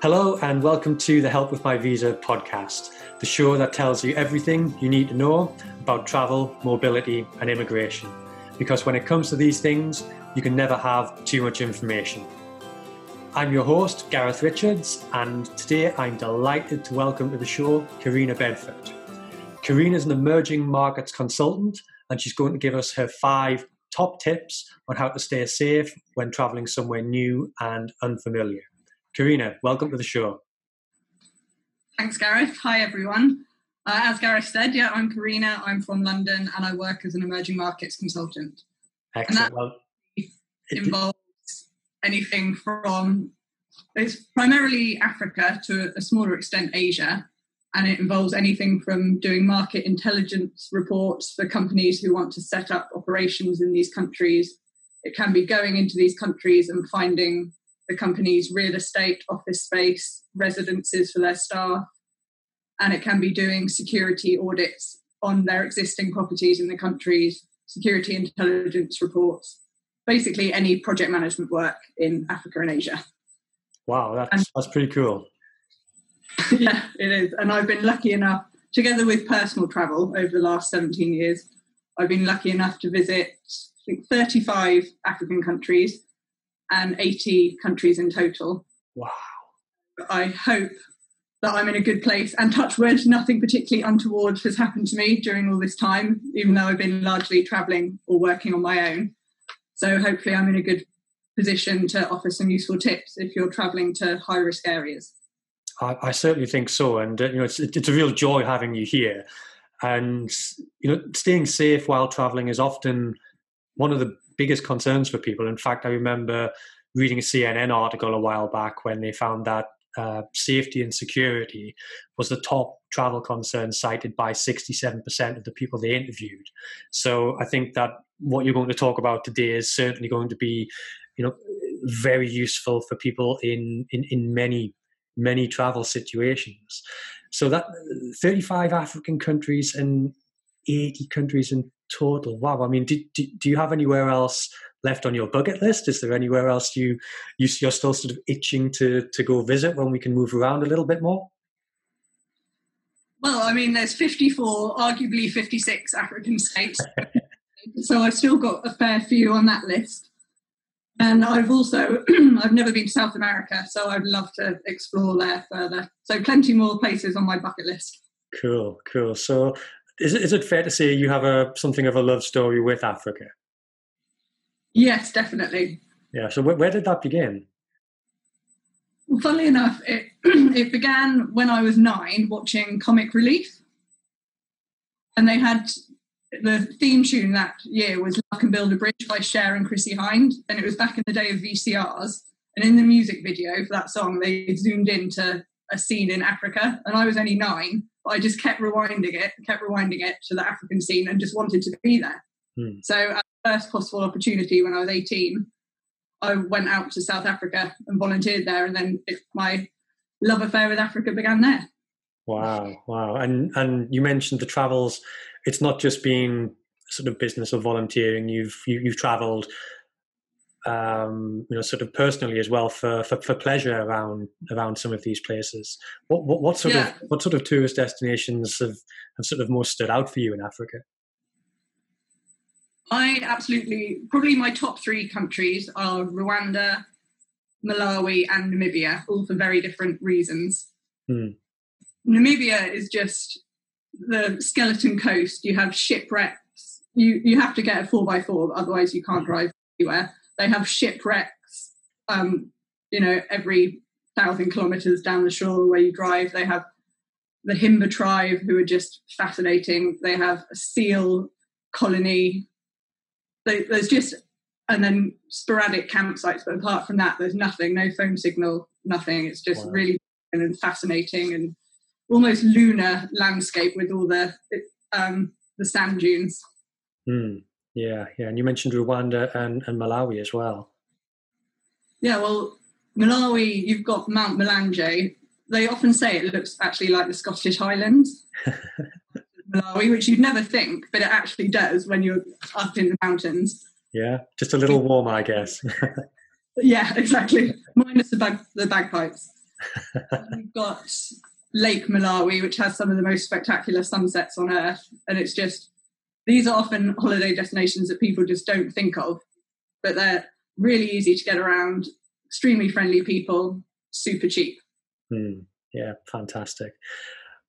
Hello, and welcome to the Help with My Visa podcast, the show that tells you everything you need to know about travel, mobility, and immigration. Because when it comes to these things, you can never have too much information. I'm your host, Gareth Richards, and today I'm delighted to welcome to the show Karina Bedford. Karina is an emerging markets consultant, and she's going to give us her five top tips on how to stay safe when traveling somewhere new and unfamiliar. Karina, welcome to the show. Thanks, Gareth. Hi, everyone. Uh, as Gareth said, yeah, I'm Karina. I'm from London and I work as an emerging markets consultant. Excellent. Well, involves anything from it's primarily Africa to a smaller extent Asia, and it involves anything from doing market intelligence reports for companies who want to set up operations in these countries. It can be going into these countries and finding the company's real estate, office space, residences for their staff, and it can be doing security audits on their existing properties in the countries, security intelligence reports, basically any project management work in Africa and Asia. Wow, that's, and, that's pretty cool. yeah, it is. And I've been lucky enough, together with personal travel over the last 17 years, I've been lucky enough to visit I think 35 African countries and 80 countries in total. Wow. I hope that I'm in a good place and touch wood, nothing particularly untoward has happened to me during all this time, even though I've been largely traveling or working on my own. So hopefully I'm in a good position to offer some useful tips if you're traveling to high risk areas. I, I, certainly think so, and uh, you know it's it's a real joy having you here. And you know, staying safe while traveling is often one of the biggest concerns for people. In fact, I remember reading a CNN article a while back when they found that uh, safety and security was the top travel concern cited by 67% of the people they interviewed. So I think that what you're going to talk about today is certainly going to be, you know, very useful for people in in, in many many travel situations. So that 35 African countries and 80 countries in total. Wow. I mean, do, do, do, you have anywhere else left on your bucket list? Is there anywhere else you, you you're still sort of itching to to go visit when we can move around a little bit more? Well, I mean, there's 54, arguably 56 African states, so I've still got a fair few on that list. And I've also I've never been to South America, so I'd love to explore there further. So plenty more places on my bucket list. Cool, cool. So is it, is it fair to say you have a something of a love story with Africa? Yes, definitely. Yeah. So where, where did that begin? Well, funnily enough, it it began when I was nine, watching Comic Relief, and they had the theme tune that year was "Love Can Build a Bridge" by Cher and Chrissie Hynde, and it was back in the day of VCRs. And in the music video for that song, they zoomed into a scene in Africa, and I was only nine, but I just kept rewinding it, kept rewinding it to the African scene, and just wanted to be there. Hmm. So, at the first possible opportunity when I was 18, I went out to South Africa and volunteered there, and then it, my love affair with Africa began there. Wow, wow! And and you mentioned the travels. It's not just been sort of business or volunteering. You've you, have you have travelled um, you know, sort of personally as well for, for, for, pleasure around around some of these places. What what, what sort yeah. of what sort of tourist destinations have, have sort of most stood out for you in Africa? I absolutely probably my top three countries are Rwanda, Malawi, and Namibia, all for very different reasons. Hmm. Namibia is just the skeleton coast. You have shipwrecks. You you have to get a four by four, otherwise you can't drive anywhere. They have shipwrecks, um, you know, every thousand kilometers down the shore where you drive. They have the Himba tribe, who are just fascinating. They have a seal colony. They, there's just, and then sporadic campsites. But apart from that, there's nothing, no phone signal, nothing. It's just wow. really and fascinating and almost lunar landscape with all the um, the sand dunes. Mm. Yeah, yeah. And you mentioned Rwanda and, and Malawi as well. Yeah, well, Malawi, you've got Mount Mulanje. They often say it looks actually like the Scottish Highlands. Malawi, which you'd never think, but it actually does when you're up in the mountains. Yeah, just a little warmer, I guess. yeah, exactly. Minus the, bag, the bagpipes. We've got Lake Malawi, which has some of the most spectacular sunsets on earth, and it's just these are often holiday destinations that people just don't think of, but they're really easy to get around, extremely friendly people, super cheap. Mm, yeah, fantastic.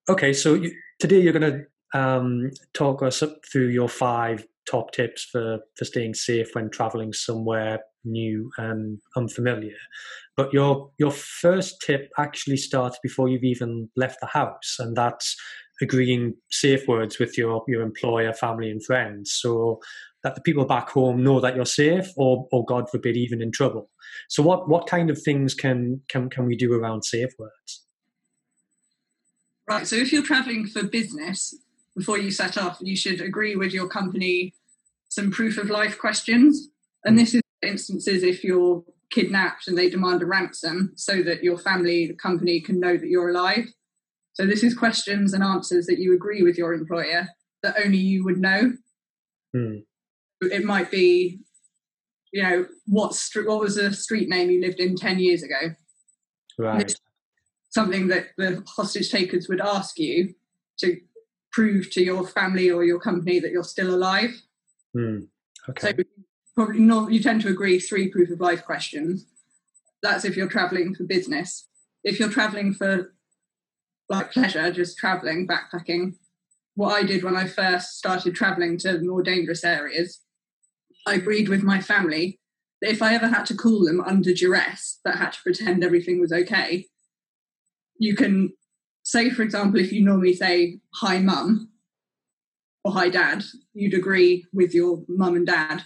Okay, so you, today you're going to um, talk us up through your five top tips for, for staying safe when traveling somewhere new and unfamiliar. But your your first tip actually starts before you've even left the house, and that's agreeing safe words with your your employer, family, and friends, so that the people back home know that you're safe, or or God forbid, even in trouble. So, what what kind of things can can can we do around safe words? Right. So, if you're traveling for business, before you set off, you should agree with your company some proof of life questions. And mm. this is instances if you're kidnapped and they demand a ransom so that your family, the company can know that you're alive. So this is questions and answers that you agree with your employer that only you would know. Hmm. It might be, you know, what street, what was the street name you lived in ten years ago? Right. Something that the hostage takers would ask you to prove to your family or your company that you're still alive. Hmm. Okay. So probably not. You tend to agree three proof of life questions. That's if you're traveling for business. If you're traveling for like pleasure, just traveling, backpacking, what I did when I first started traveling to more dangerous areas, I agreed with my family that if I ever had to call them under duress, that had to pretend everything was okay, you can say, for example, if you normally say, Hi, mum, or Hi, dad, you'd agree with your mum and dad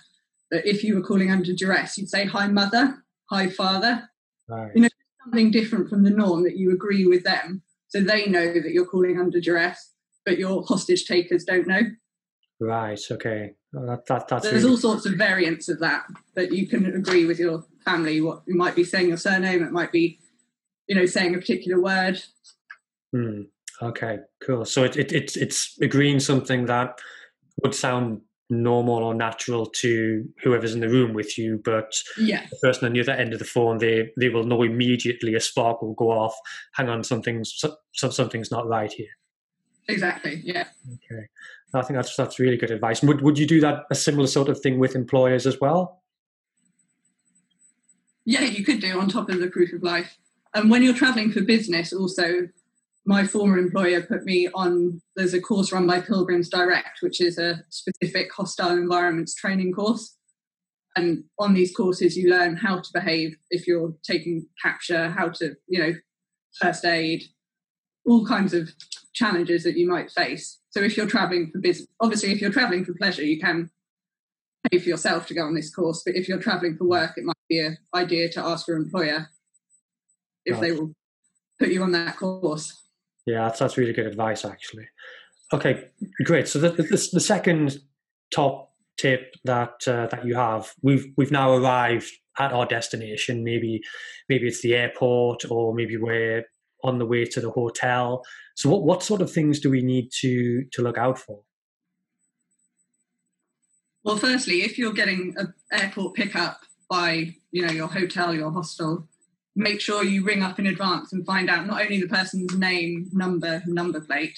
that if you were calling under duress, you'd say, Hi, mother, hi, father. Right. You know, something different from the norm that you agree with them so they know that you're calling under duress, but your hostage takers don't know. Right. Okay. Well, that, that, that's There's really... all sorts of variants of that that you can agree with your family. What you might be saying your surname. It might be, you know, saying a particular word. Hmm. Okay. Cool. So it, it it's it's agreeing something that would sound normal or natural to whoever's in the room with you, but yeah. the person on the other end of the phone, they they will know immediately a spark will go off. Hang on, something's so, something's not right here. Exactly. Yeah. Okay. I think that's that's really good advice. Would would you do that a similar sort of thing with employers as well? Yeah, you could do on top of the proof of life. And when you're traveling for business, also my former employer put me on there's a course run by pilgrims direct which is a specific hostile environments training course. And on these courses you learn how to behave if you're taking capture how to you know first aid all kinds of challenges that you might face. So if you're traveling for business obviously if you're traveling for pleasure you can pay for yourself to go on this course but if you're traveling for work it might be an idea to ask your employer if they will put you on that course yeah, that's, that's really good advice, actually. Okay, great. So the, the, the second top tip that uh, that you have, we've we've now arrived at our destination. Maybe maybe it's the airport, or maybe we're on the way to the hotel. So what what sort of things do we need to to look out for? Well, firstly, if you're getting an airport pickup by you know your hotel, your hostel, make sure you ring up in advance and find out not only the person's name, number, number plate,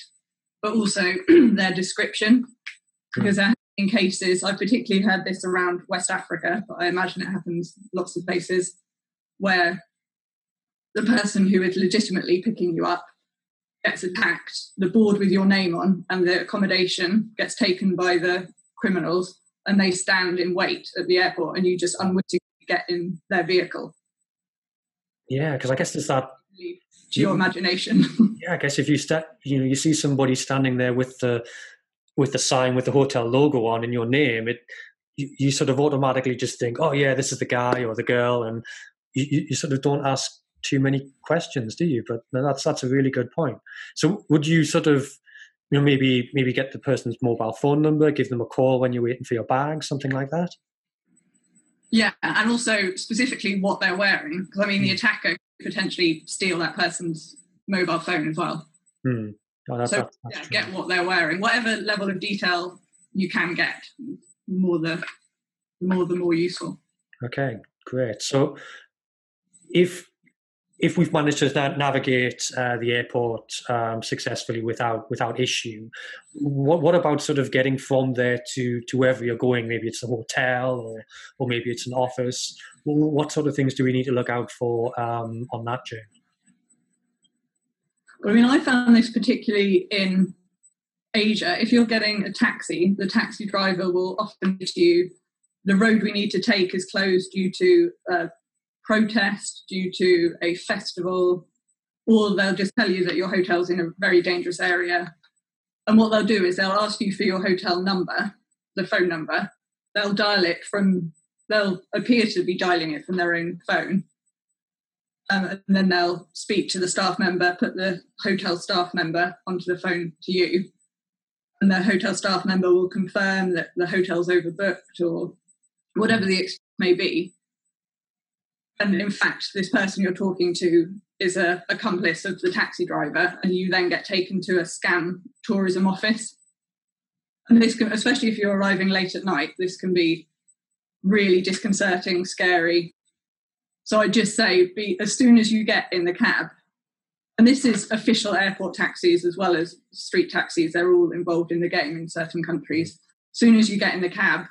but also their description. Because uh, in cases, I've particularly heard this around West Africa, but I imagine it happens lots of places where the person who is legitimately picking you up gets attacked, the board with your name on, and the accommodation gets taken by the criminals, and they stand in wait at the airport, and you just unwittingly get in their vehicle. Yeah, because I guess there's that to your imagination. yeah, I guess if you step, you know, you see somebody standing there with the with the sign with the hotel logo on in your name, it you, you sort of automatically just think, oh yeah, this is the guy or the girl, and you, you sort of don't ask too many questions, do you? But that's that's a really good point. So would you sort of you know maybe maybe get the person's mobile phone number, give them a call when you're waiting for your bag, something like that? Yeah, and also specifically what they're wearing, because I mean, the hmm. attacker could potentially steal that person's mobile phone as well. Hmm. Oh, that's, so that's, that's yeah, get what they're wearing, whatever level of detail you can get, more the more the more useful. Okay, great. So if if we've managed to navigate uh, the airport um, successfully without without issue, what what about sort of getting from there to to wherever you're going? Maybe it's a hotel or or maybe it's an office. What sort of things do we need to look out for um, on that journey? Well, I mean, I found this particularly in Asia. If you're getting a taxi, the taxi driver will often tell you the road we need to take is closed due to uh, protest, due to a festival, or they'll just tell you that your hotel's in a very dangerous area. And what they'll do is they'll ask you for your hotel number, the phone number. They'll dial it from, they'll appear to be dialing it from their own phone. Um, and then they'll speak to the staff member, put the hotel staff member onto the phone to you. And the hotel staff member will confirm that the hotel's overbooked or whatever the excuse may be. And in fact, this person you're talking to is a accomplice of the taxi driver, and you then get taken to a scam tourism office. And this can, especially if you're arriving late at night, this can be really disconcerting, scary. So I just say, be as soon as you get in the cab, and this is official airport taxis as well as street taxis. They're all involved in the game in certain countries. As soon as you get in the cab,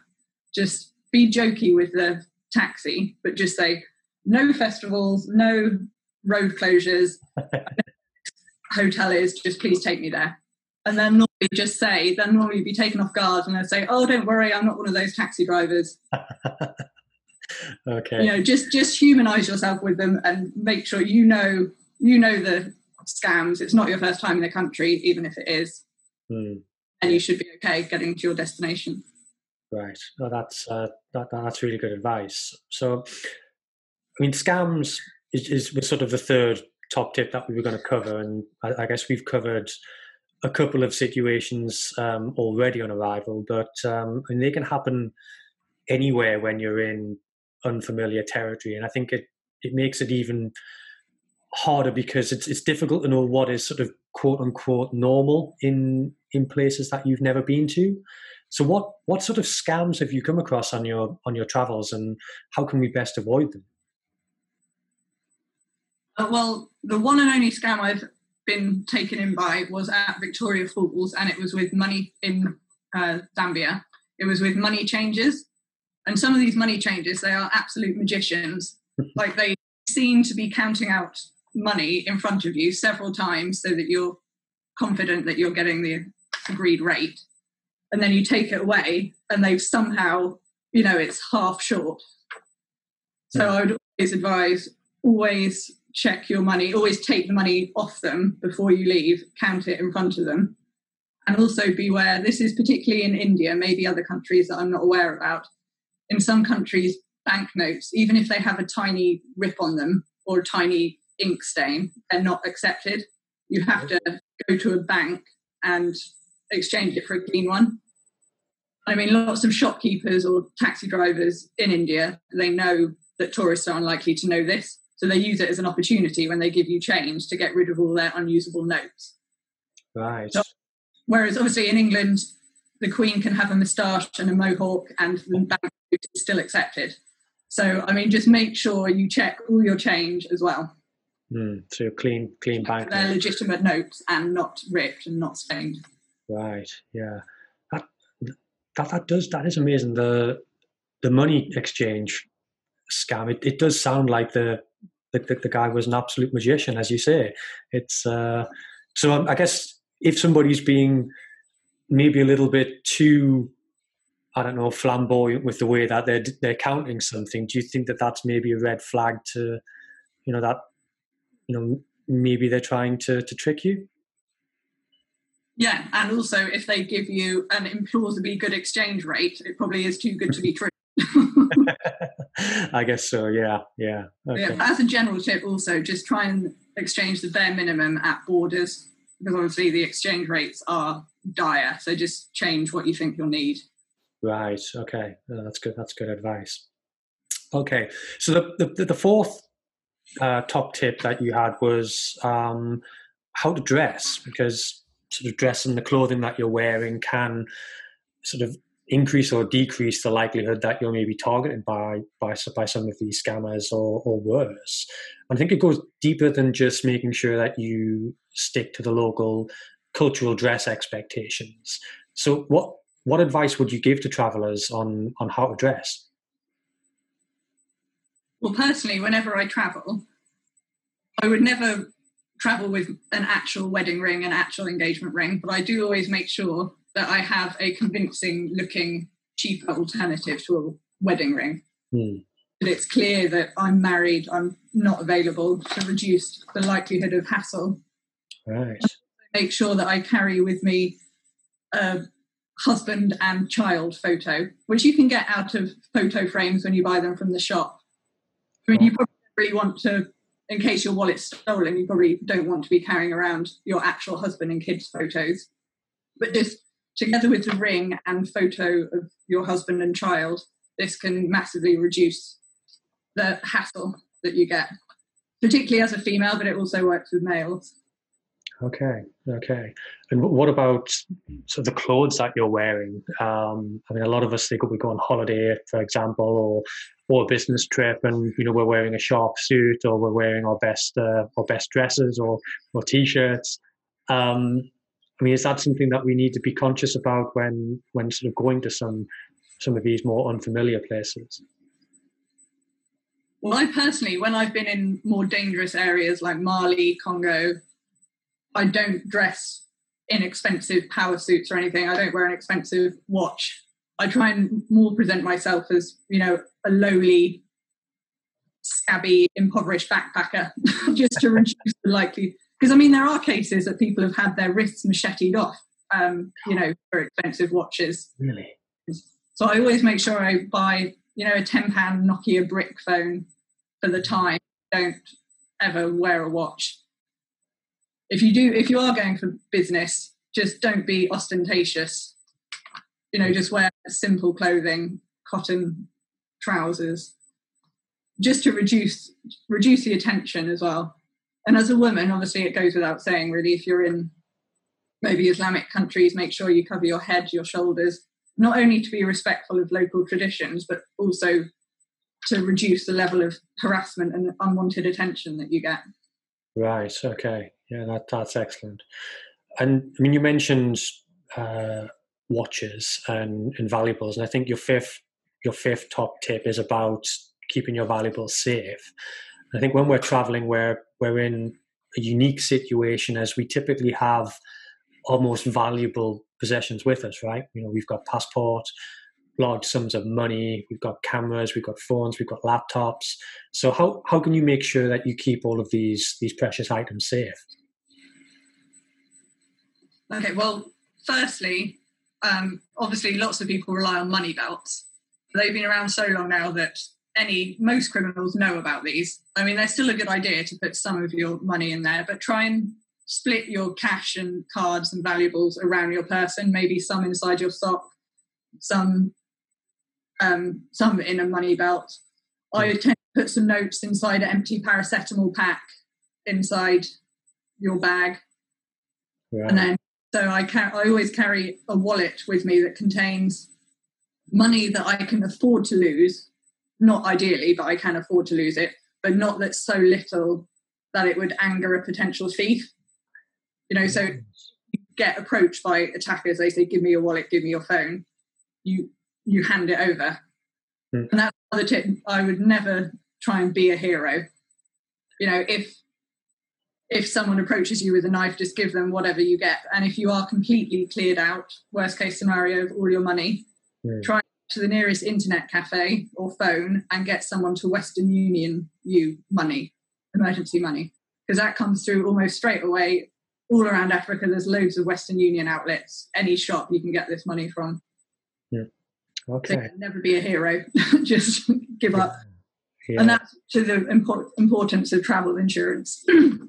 just be jokey with the taxi, but just say, no festivals, no road closures, hotel is, just please take me there. And then normally just say, then normally be taken off guard and they say, oh, don't worry, I'm not one of those taxi drivers. okay. You know, just just humanize yourself with them and make sure you know you know the scams. It's not your first time in the country, even if it is. Hmm. And you should be okay getting to your destination. Right. Well, that's uh, that, that's really good advice. So, I mean, scams is, is was sort of the third top tip that we were going to cover, and I, I guess we've covered a couple of situations um, already on arrival, but um, they can happen anywhere when you're in unfamiliar territory, and I think it it makes it even harder because it's it's difficult to know what is sort of quote unquote normal in in places that you've never been to. So what what sort of scams have you come across on your on your travels, and how can we best avoid them? Uh, well, the one and only scam I've been taken in by was at Victoria Falls, and it was with money in uh, Zambia. It was with money changers, and some of these money changers they are absolute magicians. like they seem to be counting out money in front of you several times so that you're confident that you're getting the agreed rate and then you take it away and they've somehow you know it's half short so i would always advise always check your money always take the money off them before you leave count it in front of them. And also beware this is particularly in india maybe other countries that i'm not aware about. In some countries banknotes even if they have a tiny rip on them or a tiny ink stain they're not accepted. You have to go to a bank and exchange it for a clean one. I mean, lots of shopkeepers or taxi drivers in India, they know that tourists are unlikely to know this. So they use it as an opportunity when they give you change to get rid of all their unusable notes. Right. So, whereas obviously in England, the Queen can have a moustache and a mohawk and the bank is still accepted. So, I mean, just make sure you check all your change as well. Mm, so clean, clean bank. They're legitimate notes and not ripped and not stained. Right. Yeah that that does that is amazing. The the money exchange scam. It, it does sound like the, the the guy was an absolute magician, as you say. It's uh, so I guess if somebody's being maybe a little bit too I don't know, flamboyant with the way that they're they're counting something. Do you think that that's maybe a red flag to, you know, that, you know, maybe they're trying to to trick you? Yeah, and also if they give you an implausibly good exchange rate, it probably is too good to be true. I guess so. Yeah, yeah. Okay. yeah. As a general tip, also just try and exchange the bare minimum at borders because obviously the exchange rates are dire. So just change what you think you'll need. Right. Okay. that's good. That's good advice. Okay. So the the, the fourth uh, top tip that you had was um, how to dress because sort of dressing the clothing that you're wearing can sort of increase or decrease the likelihood that you're maybe targeted by by by some of these scammers or, or worse. I think it goes deeper than just making sure that you stick to the local cultural dress expectations. So, what what advice would you give to travelers on on how to dress? Well, personally, whenever I travel, I would never travel with an actual wedding ring, an actual engagement ring, but I do always make sure that I have a convincing looking, cheaper alternative to a wedding ring. Hmm. That it's clear that I'm married, I'm not available to reduce the likelihood of hassle. Right. Make sure that I carry with me a husband and child photo, which you can get out of photo frames when you buy them from the shop. I mean, you probably really want to in case your wallet's stolen, you probably don't want to be carrying around your actual husband and kids' photos. But just together with the ring and photo of your husband and child, this can massively reduce the hassle that you get, particularly as a female, but it also works with males. Okay, okay. And what about so the clothes that you're wearing? Um, I mean, a lot of us think we go on holiday, for example, or or a business trip, and you know we're wearing a sharp suit, or we're wearing our best uh, our best dresses, or or t-shirts. Um, I mean, is that something that we need to be conscious about when when sort of going to some some of these more unfamiliar places? Well, I personally, when I've been in more dangerous areas like Mali, Congo, I don't dress in expensive power suits or anything. I don't wear an expensive watch. I try and more present myself as, you know, a lowly, scabby, impoverished backpacker, just to reduce the likely. Because I mean, there are cases that people have had their wrists macheted off, um, you know, for expensive watches. Really. So I always make sure I buy, you know, a ten pound Nokia brick phone for the time. Don't ever wear a watch if you do if you are going for business just don't be ostentatious you know just wear simple clothing cotton trousers just to reduce reduce the attention as well and as a woman obviously it goes without saying really if you're in maybe islamic countries make sure you cover your head your shoulders not only to be respectful of local traditions but also to reduce the level of harassment and unwanted attention that you get right okay yeah, that that's excellent. And I mean, you mentioned uh, watches and, and valuables, and I think your fifth your fifth top tip is about keeping your valuables safe. I think when we're traveling, we're we're in a unique situation as we typically have almost valuable possessions with us, right? You know, we've got passport, large sums of money, we've got cameras, we've got phones, we've got laptops. So how how can you make sure that you keep all of these these precious items safe? Okay, well, firstly, um, obviously lots of people rely on money belts. They've been around so long now that any most criminals know about these. I mean, they're still a good idea to put some of your money in there, but try and split your cash and cards and valuables around your person. Maybe some inside your sock, some um, some in a money belt. I tend to put some notes inside an empty paracetamol pack inside your bag, yeah. and then so I, ca- I always carry a wallet with me that contains money that I can afford to lose. Not ideally, but I can afford to lose it, but not that so little that it would anger a potential thief. You know, so you get approached by attackers, they say, Give me your wallet, give me your phone. You you hand it over. Mm. And that's another tip. I would never try and be a hero. You know, if if someone approaches you with a knife, just give them whatever you get. And if you are completely cleared out, worst case scenario, of all your money, mm. try to the nearest internet cafe or phone and get someone to Western Union you money, emergency money, because that comes through almost straight away. All around Africa, there's loads of Western Union outlets. Any shop you can get this money from. Yeah. Okay. So never be a hero. just give up. Yeah. And that's to the import- importance of travel insurance.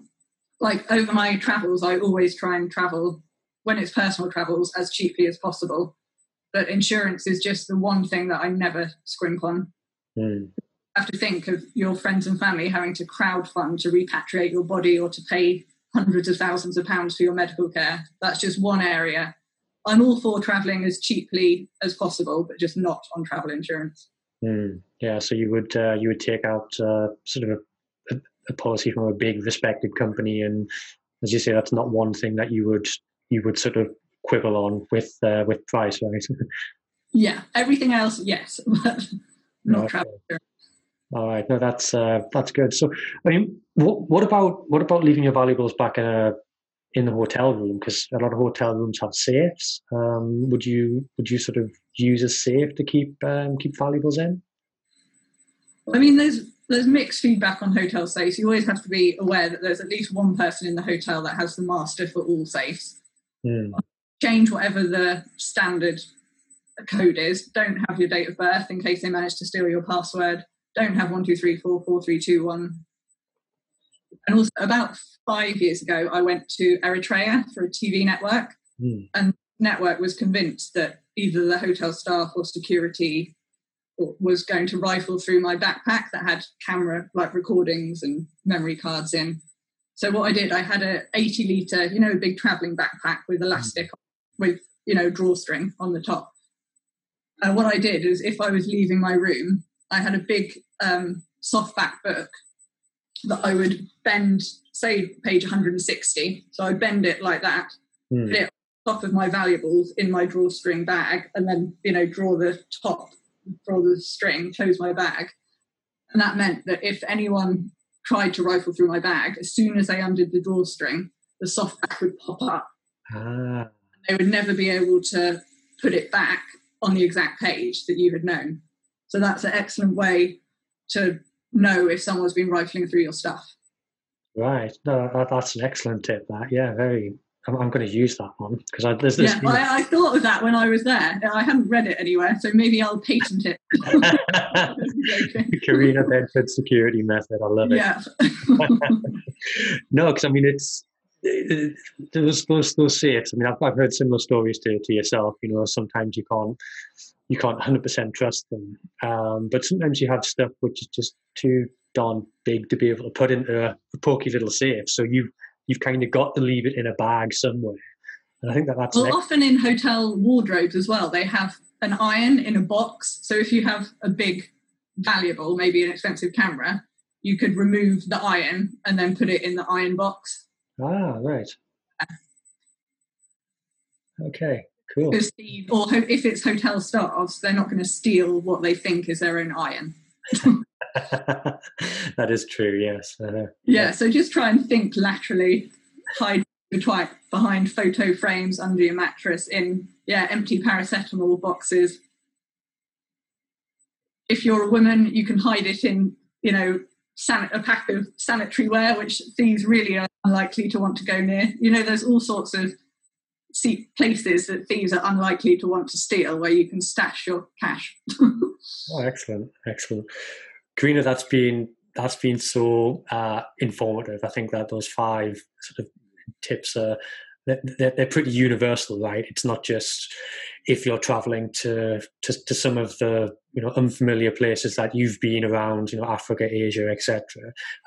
like over my travels, I always try and travel when it's personal travels as cheaply as possible. But insurance is just the one thing that I never scrimp on. Mm. You have to think of your friends and family having to crowd fund to repatriate your body or to pay hundreds of thousands of pounds for your medical care. That's just one area. I'm all for traveling as cheaply as possible, but just not on travel insurance. Mm, yeah, so you would uh, you would take out uh, sort of a, a, policy from a big respected company, and as you say, that's not one thing that you would you would sort of quibble on with uh, with price, right? yeah, everything else, yes, but not okay. travel. All right, no, that's uh, that's good. So, I mean, what what about what about leaving your valuables back in a in the hotel room? Because a lot of hotel rooms have safes. Um, would you would you sort of use a safe to keep um, keep valuables in? I mean, there's there's mixed feedback on hotel safes. You always have to be aware that there's at least one person in the hotel that has the master for all safes. Mm. Change whatever the standard code is. Don't have your date of birth in case they manage to steal your password don't have one, two, three, four, four, three, two, one. And also, about five years ago, I went to Eritrea for a TV network, mm. and network was convinced that either the hotel staff or security was going to rifle through my backpack that had camera like recordings and memory cards in. So what I did, I had a 80 liter, you know, a big traveling backpack with elastic, mm. With you know drawstring on the top. And what I did is, if I was leaving my room, I had a big um, softback book that I would bend, say page 160. So I'd bend it like that, mm. put it on top of my valuables in my drawstring bag, and then you know draw the top, draw the string, close my bag. And that meant that if anyone tried to rifle through my bag, as soon as they undid the drawstring, the softback would pop up. Ah. They would never be able to put it back on the exact page that you had known. So that's an excellent way to know if someone's been rifling through your stuff. Right. No, that's an excellent tip. That yeah, very. I'm, I'm going to use that one because I, there's this. Yeah, I, I, thought of that when I was there. I hadn't read it anywhere, so maybe I'll patent it. Karina Bedford security method. I love it. Yeah. no, because I mean it's those those those safes. I mean, I've, I've heard similar stories to to yourself. You know, sometimes you can't you can't 100% trust them. Um, but sometimes you have stuff which is just too darn big to be able to put into a, a pokey little safe. So you've, you've kind of got to leave it in a bag somewhere. And I think that that's... Well, often in hotel wardrobes as well, they have an iron in a box. So if you have a big valuable, maybe an expensive camera, you could remove the iron and then put it in the iron box. Ah, right. Okay. Cool. Because or if it's hotel staffs, they're not going to steal what they think is their own iron. that is true. Yes. Uh, yeah. So just try and think laterally. Hide behind photo frames under your mattress in yeah empty paracetamol boxes. If you're a woman, you can hide it in you know a pack of sanitary ware, which thieves really are unlikely to want to go near. You know, there's all sorts of see places that thieves are unlikely to want to steal where you can stash your cash. oh, excellent, excellent. Karina, that's been that's been so uh, informative. I think that those five sort of tips are they're, they're pretty universal, right? It's not just if you're traveling to, to, to some of the you know unfamiliar places that you've been around, you know Africa, Asia, etc.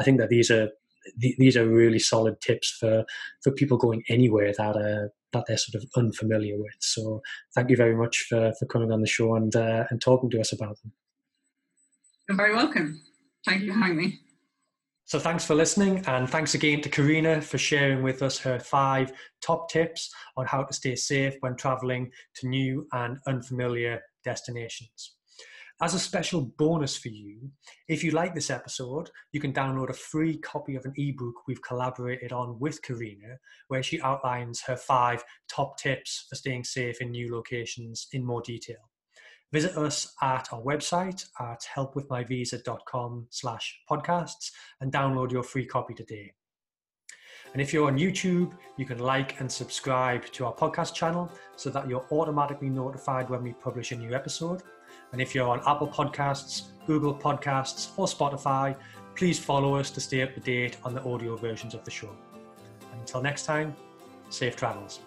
I think that these are these are really solid tips for for people going anywhere that uh, that they're sort of unfamiliar with. So thank you very much for, for coming on the show and uh, and talking to us about them. You're very welcome. Thank you for having me. So thanks for listening, and thanks again to Karina for sharing with us her five top tips on how to stay safe when traveling to new and unfamiliar destinations. As a special bonus for you, if you like this episode, you can download a free copy of an ebook we've collaborated on with Karina, where she outlines her five top tips for staying safe in new locations in more detail. Visit us at our website at helpwithmyvisa.com slash podcasts and download your free copy today. And if you're on YouTube, you can like and subscribe to our podcast channel so that you're automatically notified when we publish a new episode. And if you're on Apple Podcasts, Google Podcasts, or Spotify, please follow us to stay up to date on the audio versions of the show. And until next time, safe travels.